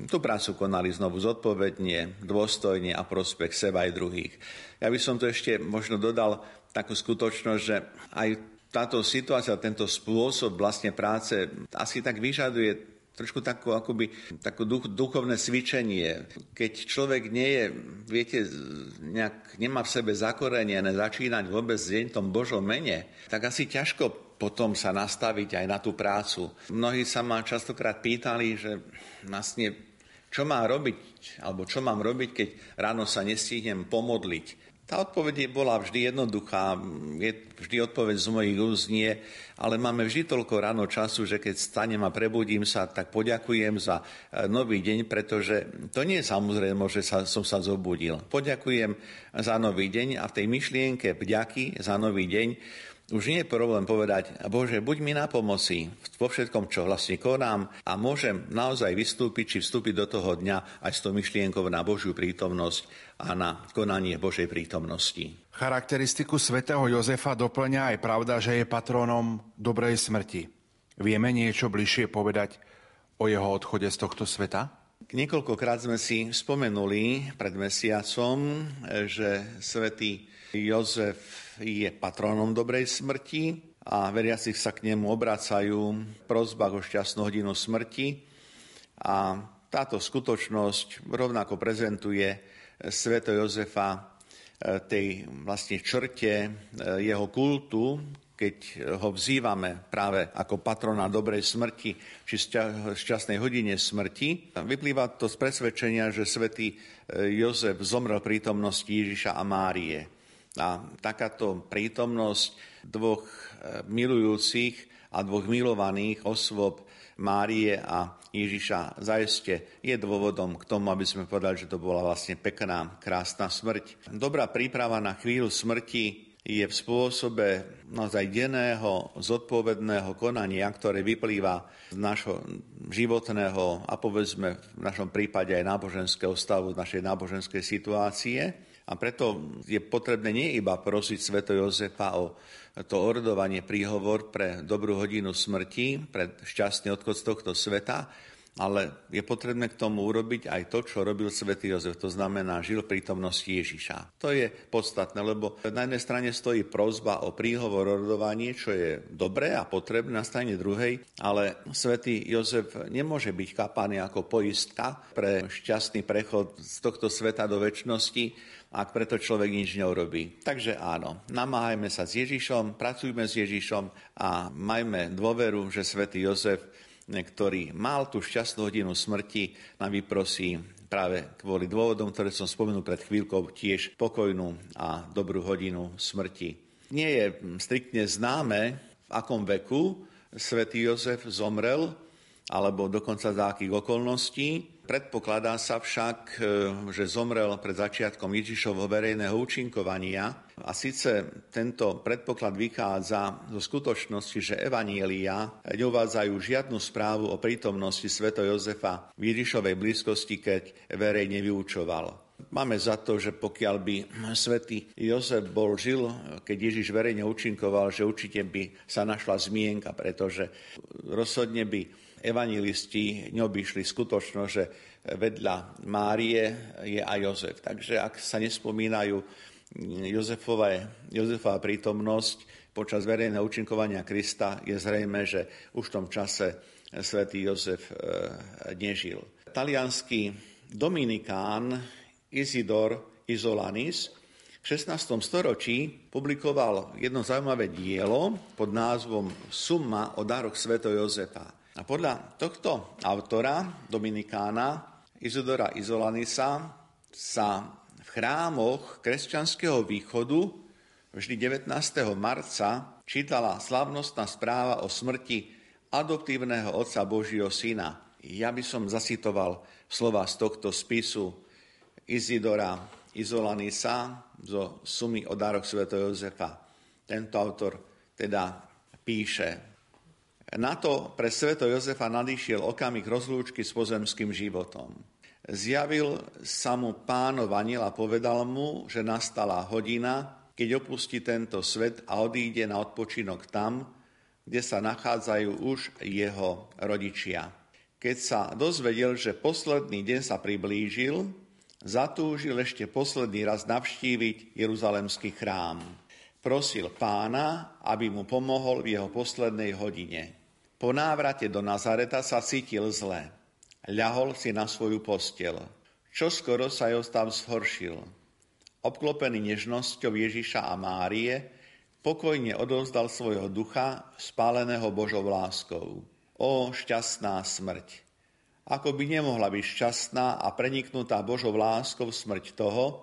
tú prácu konali znovu zodpovedne, dôstojne a prospech seba aj druhých. Ja by som to ešte možno dodal takú skutočnosť, že aj táto situácia, tento spôsob vlastne práce asi tak vyžaduje trošku takú, akoby, takú duch, duchovné cvičenie. Keď človek nie je, viete, nejak, nemá v sebe zakorenené začínať vôbec deň tom Božom mene, tak asi ťažko potom sa nastaviť aj na tú prácu. Mnohí sa ma častokrát pýtali, že vlastne čo má robiť, alebo čo mám robiť, keď ráno sa nestihnem pomodliť Tá odpoveď bola vždy jednoduchá, je vždy odpoveď z mojich úst ale máme vždy toľko ráno času, že keď stanem a prebudím sa, tak poďakujem za e, nový deň, pretože to nie je samozrejme, že sa, som sa zobudil. Poďakujem za nový deň a v tej myšlienke vďaky za nový deň už nie je problém povedať, Bože, buď mi na pomoci vo všetkom, čo vlastne konám a môžem naozaj vystúpiť či vstúpiť do toho dňa aj s tou myšlienkou na Božiu prítomnosť a na konanie Božej prítomnosti. Charakteristiku svätého Jozefa doplňa aj pravda, že je patrónom dobrej smrti. Vieme niečo bližšie povedať o jeho odchode z tohto sveta? Niekoľkokrát sme si spomenuli pred mesiacom, že svätý Jozef je patronom dobrej smrti a veriaci sa k nemu obracajú v prozbách o šťastnú hodinu smrti. A táto skutočnosť rovnako prezentuje sveto Jozefa e, tej vlastne črte e, jeho kultu, keď ho vzývame práve ako patrona dobrej smrti či šťastnej hodine smrti. Vyplýva to z presvedčenia, že svätý e, Jozef zomrel prítomnosti Ježiša a Márie. A takáto prítomnosť dvoch e, milujúcich a dvoch milovaných osôb Márie a Ježiša zaiste je dôvodom k tomu, aby sme povedali, že to bola vlastne pekná, krásna smrť. Dobrá príprava na chvíľu smrti je v spôsobe naozaj denného, zodpovedného konania, ktoré vyplýva z našho životného a povedzme v našom prípade aj náboženského stavu, z našej náboženskej situácie. A preto je potrebné nie iba prosiť sveto Jozefa o to ordovanie príhovor pre dobrú hodinu smrti, pre šťastný odchod z tohto sveta, ale je potrebné k tomu urobiť aj to, čo robil svätý Jozef, to znamená, žil prítomnosti Ježiša. To je podstatné, lebo na jednej strane stojí prozba o príhovor rodovanie, čo je dobré a potrebné na strane druhej, ale svätý Jozef nemôže byť kapaný ako poistka pre šťastný prechod z tohto sveta do väčšnosti, ak preto človek nič neurobí. Takže áno, namáhajme sa s Ježišom, pracujme s Ježišom a majme dôveru, že svätý Jozef ktorý mal tú šťastnú hodinu smrti, nám vyprosí práve kvôli dôvodom, ktoré som spomenul pred chvíľkou, tiež pokojnú a dobrú hodinu smrti. Nie je striktne známe, v akom veku svätý Jozef zomrel, alebo dokonca za akých okolností. Predpokladá sa však, e, že zomrel pred začiatkom Ježišovho verejného účinkovania. A síce tento predpoklad vychádza zo skutočnosti, že Evanielia neuvádzajú žiadnu správu o prítomnosti sveto Jozefa v Ježišovej blízkosti, keď verejne vyučoval. Máme za to, že pokiaľ by svätý Jozef bol žil, keď Ježiš verejne účinkoval, že určite by sa našla zmienka, pretože rozhodne by evangelisti neobyšli skutočnosť, že vedľa Márie je aj Jozef. Takže ak sa nespomínajú Jozefové, Jozefová prítomnosť počas verejného účinkovania Krista, je zrejme, že už v tom čase svätý Jozef e, nežil. Talianský dominikán Isidor Izolanis v 16. storočí publikoval jedno zaujímavé dielo pod názvom Summa o dároch sveto Jozefa. A podľa tohto autora, Dominikána, Izodora Izolanisa, sa v chrámoch kresťanského východu vždy 19. marca čítala slávnostná správa o smrti adoptívneho otca Božího syna. Ja by som zasitoval slova z tohto spisu Izidora Izolanisa zo sumy o dároch Sv. Jozefa. Tento autor teda píše, na to pre sveto Jozefa nadišiel okamih rozlúčky s pozemským životom. Zjavil sa mu pánov aniel a povedal mu, že nastala hodina, keď opustí tento svet a odíde na odpočinok tam, kde sa nachádzajú už jeho rodičia. Keď sa dozvedel, že posledný deň sa priblížil, zatúžil ešte posledný raz navštíviť Jeruzalemský chrám. Prosil pána, aby mu pomohol v jeho poslednej hodine. Po návrate do Nazareta sa cítil zle. Ľahol si na svoju postel. Čo skoro sa jeho stav zhoršil. Obklopený nežnosťou Ježiša a Márie, pokojne odovzdal svojho ducha spáleného Božou láskou. O šťastná smrť! Ako by nemohla byť šťastná a preniknutá Božou láskou smrť toho,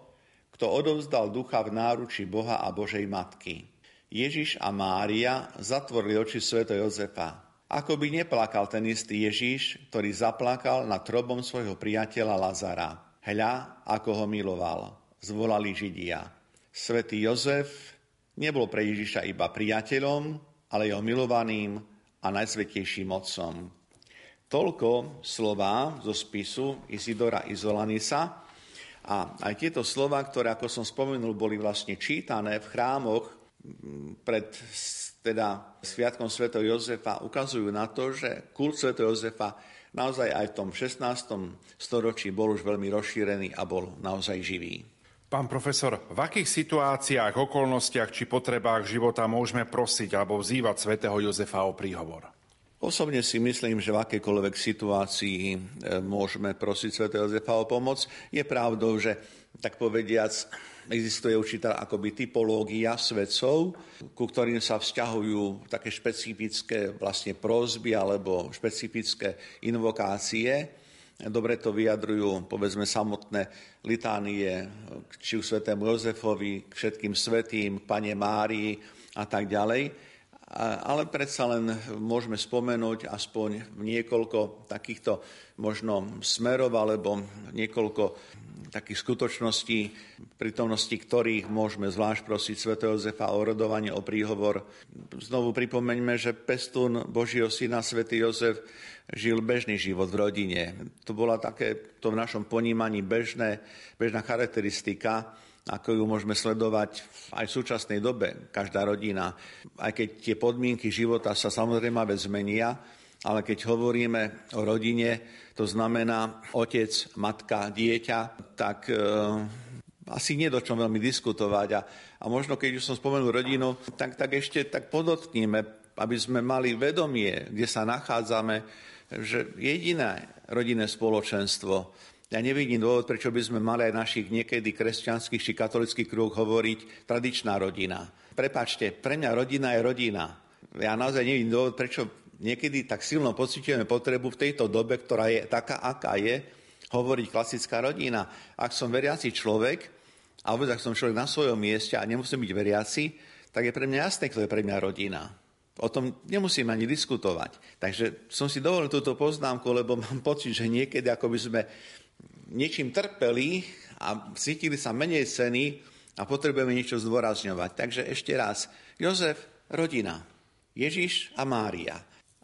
kto odovzdal ducha v náruči Boha a Božej Matky. Ježiš a Mária zatvorili oči sveto Jozefa. Ako by neplakal ten istý Ježiš, ktorý zaplakal nad trobom svojho priateľa Lazara. Hľa, ako ho miloval, zvolali Židia. Svetý Jozef nebol pre Ježiša iba priateľom, ale jeho milovaným a najsvetejším otcom. Toľko slova zo spisu Isidora Izolanisa. A aj tieto slova, ktoré, ako som spomenul, boli vlastne čítané v chrámoch pred teda Sviatkom Sv. Jozefa ukazujú na to, že kult Sv. Jozefa naozaj aj v tom 16. storočí bol už veľmi rozšírený a bol naozaj živý. Pán profesor, v akých situáciách, okolnostiach či potrebách života môžeme prosiť alebo vzývať svätého Jozefa o príhovor? Osobne si myslím, že v akejkoľvek situácii e, môžeme prosiť svätého Jozefa o pomoc. Je pravdou, že tak povediac existuje určitá akoby typológia svedcov, ku ktorým sa vzťahujú také špecifické vlastne prozby alebo špecifické invokácie. Dobre to vyjadrujú, povedzme, samotné litánie či u svetému Jozefovi, k všetkým svetým, k pane Márii a tak ďalej. Ale predsa len môžeme spomenúť aspoň niekoľko takýchto možno smerov alebo niekoľko takých skutočností, prítomnosti ktorých môžeme zvlášť prosiť Sv. Jozefa o rodovanie, o príhovor. Znovu pripomeňme, že pestún Božieho syna Sv. Jozef žil bežný život v rodine. To bola také, to v našom ponímaní bežné, bežná charakteristika, ako ju môžeme sledovať aj v súčasnej dobe, každá rodina. Aj keď tie podmienky života sa samozrejme vec zmenia, ale keď hovoríme o rodine, to znamená otec, matka, dieťa, tak e, asi nie do čom veľmi diskutovať. A, a možno keď už som spomenul rodinu, tak, tak ešte tak podotkníme, aby sme mali vedomie, kde sa nachádzame, že jediné rodinné spoločenstvo, ja nevidím dôvod, prečo by sme mali aj našich niekedy kresťanských či katolických kruh hovoriť tradičná rodina. Prepačte, pre mňa rodina je rodina. Ja naozaj nevidím dôvod, prečo niekedy tak silno pocitujeme potrebu v tejto dobe, ktorá je taká, aká je, hovoriť klasická rodina. Ak som veriaci človek, alebo ak som človek na svojom mieste a nemusím byť veriaci, tak je pre mňa jasné, kto je pre mňa rodina. O tom nemusím ani diskutovať. Takže som si dovolil túto poznámku, lebo mám pocit, že niekedy ako by sme niečím trpeli a cítili sa menej ceny a potrebujeme niečo zdôrazňovať. Takže ešte raz, Jozef, rodina, Ježiš a Mária.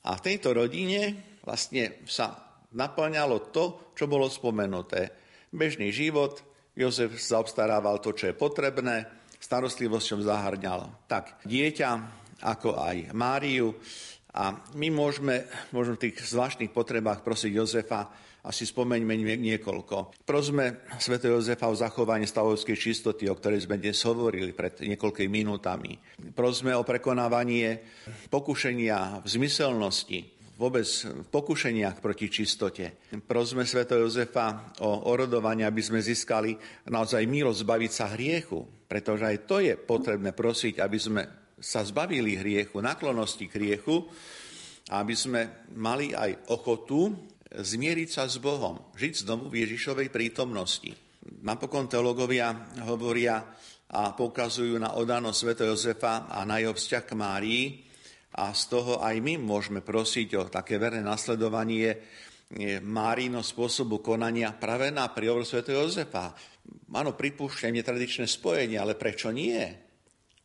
A v tejto rodine vlastne sa naplňalo to, čo bolo spomenuté. Bežný život, Jozef zaobstarával to, čo je potrebné, starostlivosťou zahrňal tak dieťa, ako aj Máriu. A my môžeme možno v tých zvláštnych potrebách prosiť Jozefa, asi spomeňme niekoľko. Prosme Sv. Jozefa o zachovanie stavovskej čistoty, o ktorej sme dnes hovorili pred niekoľkými minútami. Prosme o prekonávanie pokušenia v zmyselnosti, vôbec v pokušeniach proti čistote. Prosme Sv. Jozefa o orodovanie, aby sme získali naozaj milosť zbaviť sa hriechu, pretože aj to je potrebné prosiť, aby sme sa zbavili hriechu, naklonosti k hriechu, aby sme mali aj ochotu zmieriť sa s Bohom, žiť znovu v Ježišovej prítomnosti. Napokon teologovia hovoria a poukazujú na odanosť Sv. Jozefa a na jeho vzťah k Márii a z toho aj my môžeme prosiť o také verné nasledovanie Márino spôsobu konania práve na príhovor Sv. Jozefa. Áno, pripúšťam netradičné spojenie, ale prečo nie?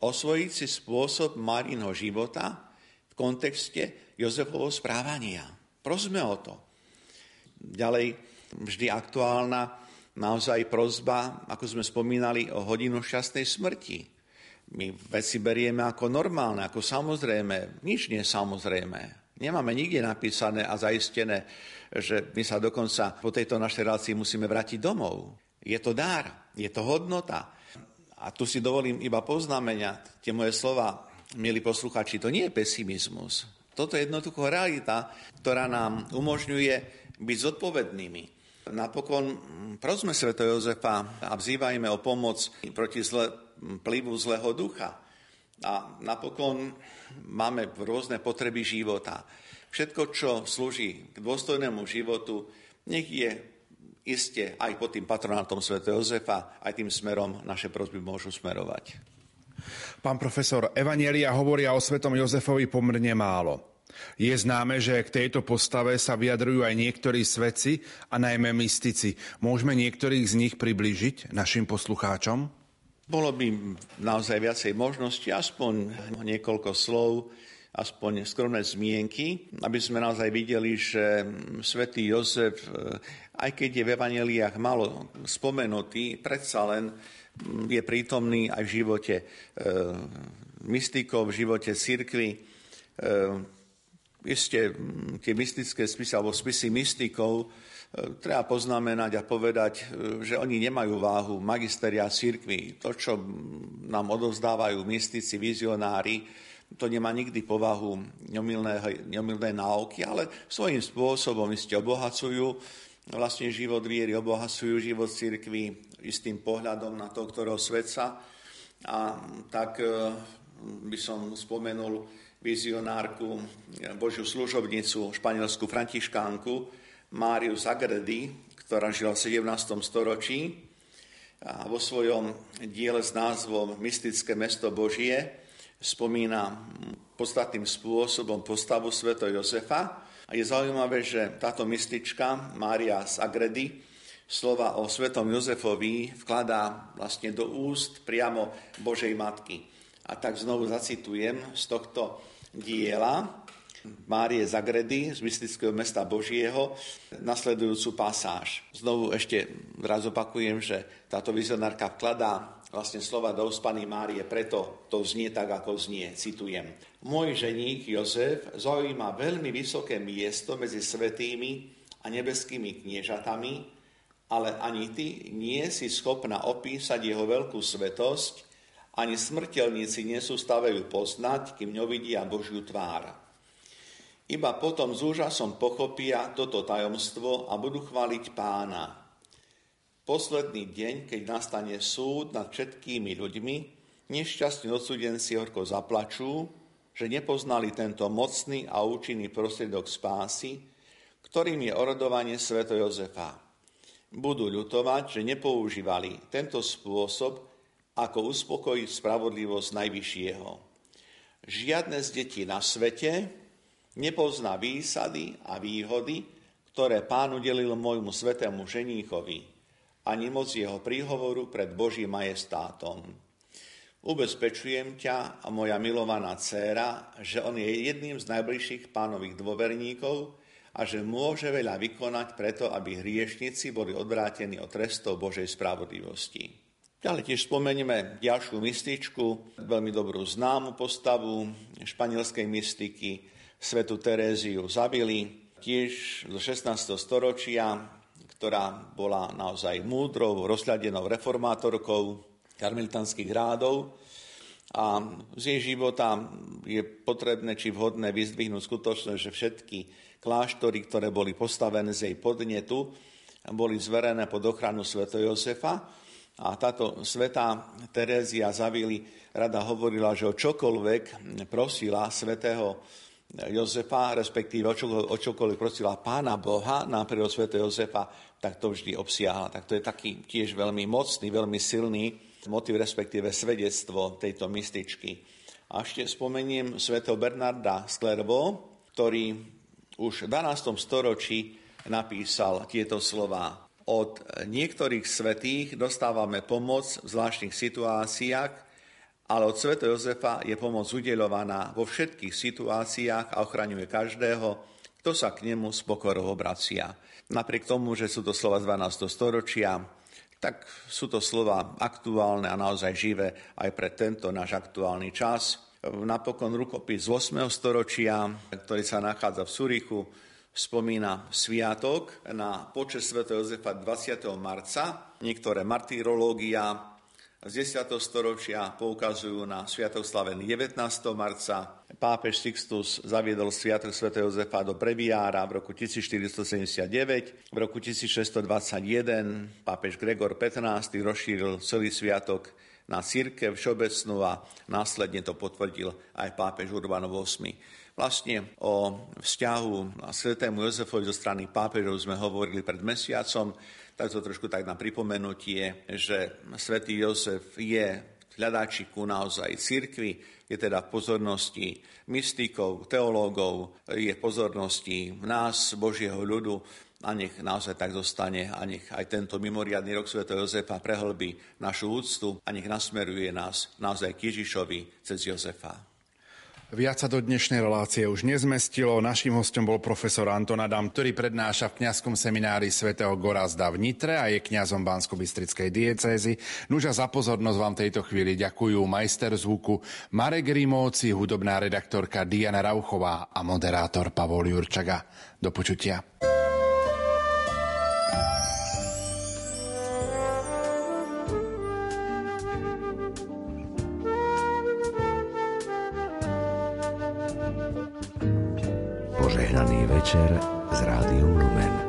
Osvojiť si spôsob Márino života v kontexte Jozefovho správania. Prosme o to. Ďalej, vždy aktuálna naozaj prozba, ako sme spomínali, o hodinu šťastnej smrti. My veci berieme ako normálne, ako samozrejme. Nič nie je samozrejme. Nemáme nikde napísané a zaistené, že my sa dokonca po tejto našej relácii musíme vrátiť domov. Je to dar, je to hodnota. A tu si dovolím iba poznamenia, tie moje slova, milí posluchači, to nie je pesimizmus. Toto je jednoducho realita, ktorá nám umožňuje byť zodpovednými. Napokon prosme Sv. Jozefa a vzývajme o pomoc proti zle, plivu zlého ducha. A napokon máme rôzne potreby života. Všetko, čo slúži k dôstojnému životu, nech je iste aj pod tým patronátom Sv. Jozefa, aj tým smerom naše prosby môžu smerovať. Pán profesor, Evanielia hovoria o svetom Jozefovi pomerne málo. Je známe, že k tejto postave sa vyjadrujú aj niektorí svedci a najmä mystici. Môžeme niektorých z nich priblížiť našim poslucháčom? Bolo by naozaj viacej možností, aspoň niekoľko slov, aspoň skromné zmienky, aby sme naozaj videli, že svätý Jozef, aj keď je v evaneliách malo spomenutý, predsa len je prítomný aj v živote e, mystikov, v živote cirkvy. E, Isté tie mystické spisy alebo spisy mystikov e, treba poznamenať a povedať, e, že oni nemajú váhu magisteria církvy. To, čo nám odovzdávajú mystici, vizionári, to nemá nikdy povahu neomilnej náuky, ale svojím spôsobom iste obohacujú vlastne život viery, obohacujú život církvy istým pohľadom na to, ktorého svetca. A tak e, by som spomenul vizionárku, Božiu služobnicu, španielskú františkánku Máriu Zagredy, ktorá žila v 17. storočí a vo svojom diele s názvom Mystické mesto Božie spomína podstatným spôsobom postavu sveto Jozefa. A je zaujímavé, že táto mystička Mária z Agredy slova o svetom Jozefovi vkladá vlastne do úst priamo Božej Matky. A tak znovu zacitujem z tohto diela Márie Zagredy z mystického mesta Božieho nasledujúcu pasáž. Znovu ešte raz opakujem, že táto vizionárka vkladá vlastne slova do Pani Márie, preto to znie tak, ako znie. Citujem. Môj ženík Jozef zaujíma veľmi vysoké miesto medzi svetými a nebeskými kniežatami, ale ani ty nie si schopná opísať jeho veľkú svetosť ani smrteľníci nesústavajú poznať, kým nevidia Božiu tvár. Iba potom s úžasom pochopia toto tajomstvo a budú chváliť pána. Posledný deň, keď nastane súd nad všetkými ľuďmi, nešťastní odsudenci horko zaplačú, že nepoznali tento mocný a účinný prostriedok spásy, ktorým je orodovanie sveto Jozefa. Budú ľutovať, že nepoužívali tento spôsob, ako uspokojiť spravodlivosť Najvyššieho. Žiadne z detí na svete nepozná výsady a výhody, ktoré pán udelil môjmu svetému ženíchovi, ani moc jeho príhovoru pred Božím majestátom. Ubezpečujem ťa, moja milovaná dcéra, že on je jedným z najbližších pánových dôverníkov a že môže veľa vykonať preto, aby hriešnici boli odvrátení od trestov Božej spravodlivosti. Ďalej tiež spomenieme ďalšiu mystičku, veľmi dobrú známu postavu španielskej mystiky, svetu Teréziu Zabili, tiež zo 16. storočia, ktorá bola naozaj múdrou, rozhľadenou reformátorkou karmelitanských rádov. A z jej života je potrebné či vhodné vyzdvihnúť skutočnosť, že všetky kláštory, ktoré boli postavené z jej podnetu, boli zverené pod ochranu Sv. Josefa a táto svetá Terézia Zavili rada hovorila, že o čokoľvek prosila svetého Jozefa, respektíve o čokoľvek prosila pána Boha, nápríklad svetého Jozefa, tak to vždy obsiahla. Tak to je taký tiež veľmi mocný, veľmi silný motiv, respektíve svedectvo tejto mystičky. A ešte spomeniem svetého Bernarda Sklervo, ktorý už v 12. storočí napísal tieto slova. Od niektorých svetých dostávame pomoc v zvláštnych situáciách, ale od Sv. Jozefa je pomoc udeľovaná vo všetkých situáciách a ochraňuje každého, kto sa k nemu s pokorou obracia. Napriek tomu, že sú to slova z 12. storočia, tak sú to slova aktuálne a naozaj živé aj pre tento náš aktuálny čas. Napokon rukopis z 8. storočia, ktorý sa nachádza v Surichu, spomína sviatok na počas Sv. Jozefa 20. marca. Niektoré martyrológia z 10. storočia poukazujú na sviatok slavený 19. marca. Pápež Sixtus zaviedol sviatok Sv. Jozefa do prebiára v roku 1479. V roku 1621 pápež Gregor XV rozšíril celý sviatok na církev všeobecnú a následne to potvrdil aj pápež Urban VIII. Vlastne o vzťahu svetému Jozefovi zo strany pápežov sme hovorili pred mesiacom, tak to trošku tak na pripomenutie, že svätý Jozef je hľadáčiku naozaj cirkvi, je teda v pozornosti mystikov, teológov, je v pozornosti nás, Božieho ľudu a nech naozaj tak zostane a nech aj tento mimoriadný rok Sv. Jozefa prehlbí našu úctu a nech nasmeruje nás naozaj k Ježišovi cez Jozefa. Viac sa do dnešnej relácie už nezmestilo. Naším hostom bol profesor Anton Adam, ktorý prednáša v kňazskom seminári svätého Gorazda v Nitre a je kňazom Bansko-Bistrickej diecézy. Nuža za pozornosť vám tejto chvíli ďakujú majster zvuku Marek Rimóci, hudobná redaktorka Diana Rauchová a moderátor Pavol Jurčaga. Do počutia. Večer s Rádiom Lumen.